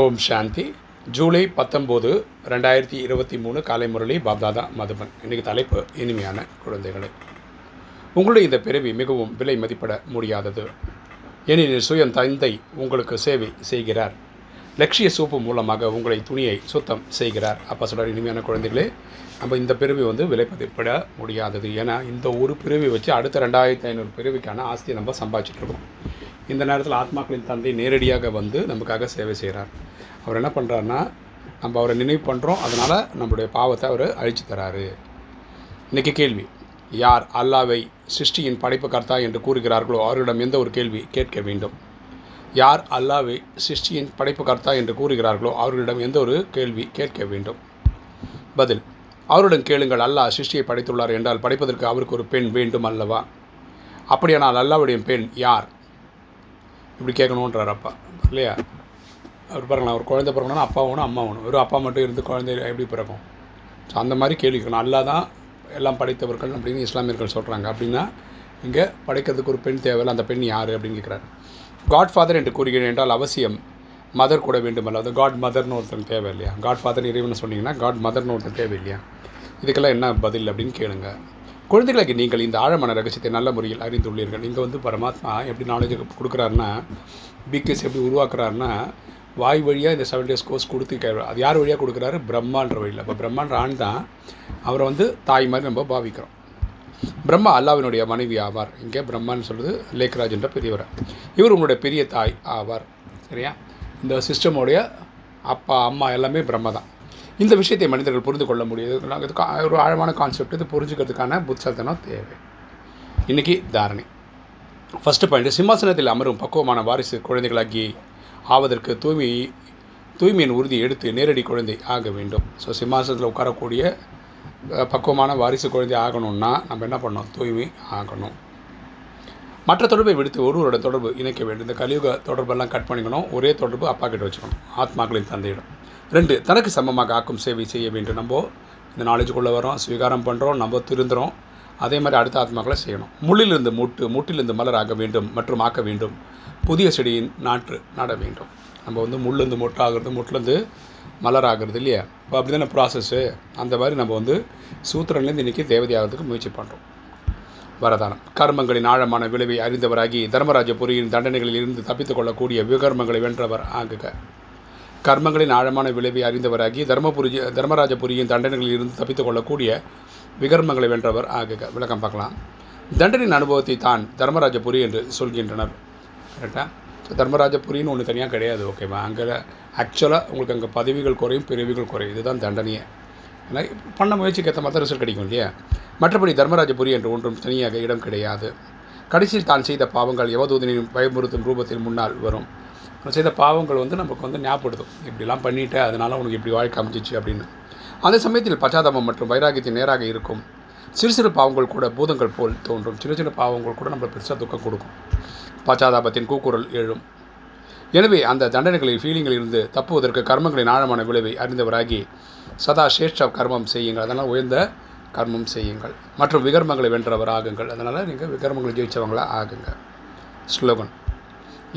ஓம் சாந்தி. ஜூலை பத்தொம்போது ரெண்டாயிரத்தி இருபத்தி மூணு காலை முரளி பாப்தாதா மதுபன். இன்றைக்கு தலைப்பு இனிமையான குழந்தைகளை. உங்களுடைய இந்த பிறவி மிகவும் விலை மதிப்பிட முடியாதது. ஏனெனில் சுயம் தந்தை உங்களுக்கு சேவை செய்கிறார். லட்சிய சூப்பு மூலமாக உங்களை துணியை சுத்தம் செய்கிறார். அப்போ சொல்கிறார் இனிமையான குழந்தைகளே நம்ம இந்த பிறவி வந்து விலை மதிப்பிட முடியாதது. ஏன்னா இந்த ஒரு பிறவி வச்சு அடுத்த ரெண்டாயிரத்தி ஐநூறு பிறவிக்கான ஆஸ்தியை நம்ம சம்பாதிச்சிட்ருக்கோம் இந்த நேரத்தில் ஆத்மாக்களின் தந்தை நேரடியாக வந்து நமக்காக சேவை செய்கிறார் அவர் என்ன பண்ணுறாருன்னா நம்ம அவரை நினைவு பண்ணுறோம் அதனால் நம்மளுடைய பாவத்தை அவர் அழிச்சு தராரு. இன்றைக்கி கேள்வி யார் அல்லாவை சிருஷ்டியின் படைப்பு கர்த்தா என்று கூறுகிறார்களோ அவர்களிடம் எந்த ஒரு கேள்வி கேட்க வேண்டும்? யார் அல்லாவை சிருஷ்டியின் படைப்பு கர்த்தா என்று கூறுகிறார்களோ அவர்களிடம் எந்த ஒரு கேள்வி கேட்க வேண்டும்? பதில் அவருடன் கேளுங்கள் அல்லாஹ் சிருஷ்டியை படைத்துள்ளார் என்றால் படைப்பதற்கு அவருக்கு ஒரு பெண் வேண்டும் அல்லவா? அப்படியானால் அல்லாவுடைய பெண் யார்? இப்படி கேட்கணுன்றார் அப்பா. இல்லையா? அவர் பாருங்களா ஒரு குழந்தை பிறக்கணும்னா அப்பா வேணும் அம்மா வேணும். வெறும் அப்பா மட்டும் இருந்து குழந்தை எப்படி பிறக்கும்? ஸோ அந்த மாதிரி கேள்வி கேட்கணும். அல்லா தான் எல்லாம் படைத்தவர்கள் அப்படின்னு இஸ்லாமியர்கள் சொல்கிறாங்க அப்படின்னா இங்கே படைக்கிறதுக்கு ஒரு பெண் தேவையில்லை. அந்த பெண் யார் அப்படின்னு கேட்குறாரு. காட் ஃபாதர் என்று கூறுகிறேன் என்றால் அவசியம் மதர் கூட வேண்டுமல்ல அது காட் மதர்னு ஒருத்தன் தேவை இல்லையா காட் ஃபாதர் இறைவன் சொன்னீங்கன்னா காட் மதர்னு ஒருத்தன் தேவை இல்லையா இதுக்கெல்லாம் என்ன பதில் அப்படின்னு கேளுங்கள் குழந்தைகளுக்கு நீங்கள் இந்த ஆழமான ரகசியத்தை நல்ல முறையில் அறிந்துள்ளீர்கள். இங்கே வந்து பரமாத்மா எப்படி நாலேஜ் கொடுக்குறாருன்னா பிகேஸ் எப்படி உருவாக்குறாருன்னா வாய் வழியாக இந்த செவன் டேஸ் கோர்ஸ் கொடுத்து அது யார் வழியாக கொடுக்குறாரு? பிரம்மான்ற வழியில். அப்போ பிரம்மான்ற ஆண் தான் அவரை வந்து தாய் மாதிரி நம்ம பாவிக்கிறோம். பிரம்மா அல்லாவினுடைய மனைவி ஆவார். இங்கே பிரம்மான்னு சொல்கிறது லேக்ராஜ் என்ற பெரியவர். இவர் உங்களுடைய பெரிய தாய் ஆவார். சரியா? இந்த சிஸ்டமுடைய அப்பா அம்மா எல்லாமே பிரம்ம தான். இந்த விஷயத்தை மனிதர்கள் புரிந்து கொள்ள முடியுது. நாங்கள் ஒரு ஆழமான கான்செப்ட் இது புரிஞ்சுக்கிறதுக்கான புத்தனம் தேவை. இன்றைக்கி தாரணை. ஃபஸ்ட்டு பாயிண்ட் சிம்மாசனத்தில் அமரும் பக்குவமான வாரிசு குழந்தைகளாகி ஆவதற்கு தூய்மை தூய்மையின் உறுதி எடுத்து நேரடி குழந்தை ஆக வேண்டும். ஸோ சிம்மாசனத்தில் உட்காரக்கூடிய பக்குவமான வாரிசு குழந்தை ஆகணும்னா நம்ம என்ன பண்ணோம் தூய்மை ஆகணும். மற்ற தொடர்பை விடுத்து ஒருவரோட தொடர்பு இணைக்க வேண்டும். இந்த கலியுக தொடர்பெல்லாம் கட் பண்ணிக்கணும். ஒரே தொடர்பு அப்பா கிட்ட வச்சுக்கணும். ஆத்மாக்களின் தந்தையிடம். ரெண்டு தனக்கு சமமாக ஆக்கும் சேவை செய்ய வேண்டும். நம்ம இந்த நாலேஜுக்குள்ளே வரோம் ஸ்வீகாரம் பண்ணுறோம் நம்ம திருந்துறோம். அதே மாதிரி அடுத்த ஆத்மாக்களை செய்யணும். முள்ளிலிருந்து மூட்டு மூட்டிலிருந்து மலர் ஆக வேண்டும் மற்றும் ஆக்க வேண்டும். புதிய செடியின் நாற்று நட வேண்டும். நம்ம வந்து முள்ளிருந்து மூட்டாகிறது மூட்டிலேருந்து முட்டிலேருந்து மலர் ஆகிறது இல்லையா? இப்போ அப்படி தானே ப்ராசஸ்ஸு அந்த மாதிரி நம்ம வந்து சூத்திரன்லேருந்து இன்றைக்கி தேவதையாகிறதுக்கு முயற்சி பண்ணுறோம் வரதானம். கர்மங்களின் ஆழமான விளைவை அறிந்தவராகி தர்மராஜபுரியின் தண்டனைகளில் இருந்து தப்பித்துக் கொள்ளக்கூடிய விகர்மங்களை வென்றவர் ஆகுக. கர்மங்களின் ஆழமான விளைவை அறிந்தவராகி தர்மபுரி தர்மராஜபுரியின் தண்டனைகளில் இருந்து தப்பித்துக் கொள்ளக்கூடிய விகர்மங்களை வென்றவர் ஆக விளக்கம் பார்க்கலாம். தண்டனின் அனுபவத்தை தான் தர்மராஜபுரி என்று சொல்கின்றனர். கரெக்டாக ஸோ தர்மராஜபுரின்னு ஒன்று தனியாக கிடையாது ஓகேவா அங்கே ஆக்சுவலாக உங்களுக்கு அங்கே பதவிகள் குறையும் பிரிவுகள் குறையும். இதுதான் தண்டனையே. ஏன்னா பண்ண முயற்சிக்கு ஏற்ற மாதிரி ரிசல்ட் கிடைக்கும் இல்லையா? மற்றபடி தர்மராஜபுரி என்று ஒன்றும் தனியாக இடம் கிடையாது. கடைசியில் தான் செய்த பாவங்கள் யவதூதனின் பயமுறுத்தும் ரூபத்தில் முன்னால் வரும். செய்த பாவங்கள் வந்து நமக்கு வந்து ஞாபகப்படுத்தும் இப்படிலாம் பண்ணிவிட்டு அதனால் உனக்கு இப்படி வாழ்க்கை அமைச்சிச்சு அப்படின்னு. அந்த சமயத்தில் பச்சாதாபம் மற்றும் வைராகியத்தின் நேராக இருக்கும். சிறு சிறு பாவங்கள் கூட பூதங்கள் போல் தோன்றும். சின்ன சின்ன பாவங்கள் கூட நம்மளுக்கு பெருசாக துக்கம் கொடுக்கும். பச்சாதாபத்தின் கூக்குரல் எழும். எனவே அந்த தண்டனைகளில் ஃபீலிங்கில் இருந்து தப்புவதற்கு கர்மங்களின் ஆழமான விளைவை அறிந்தவராகி சதா சேஷ்ட கர்மம் செய்யுங்கள். அதனால் உயர்ந்த கர்மம் செய்யுங்கள். மற்றும் விகர்மங்களை வென்றவர் ஆகுங்கள் அதனால் நீங்கள் விகர்மங்களை ஜெயித்தவங்களாக ஆகுங்க. ஸ்லோகன்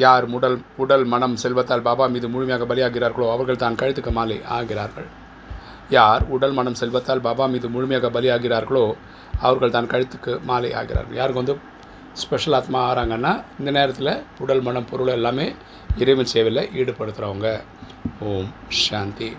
யார் உடல் உடல் மனம் செல்வத்தால் பாபா மீது முழுமையாக பலியாகிறார்களோ அவர்கள் தான் கழுத்துக்கு மாலை ஆகிறார்கள். யார் உடல் மனம் செல்வத்தால் பாபா மீது முழுமையாக பலியாகிறார்களோ அவர்கள் தான் கழுத்துக்கு மாலை ஆகிறார்கள். யாருக்கு வந்து ஸ்பெஷல் ஆத்மா ஆகிறாங்கன்னா இந்த நேரத்தில் உடல் மனம் பொருள் எல்லாமே இறைவன் சேவையில் ஈடுபடுத்துகிறவங்க ஓம் சாந்தி.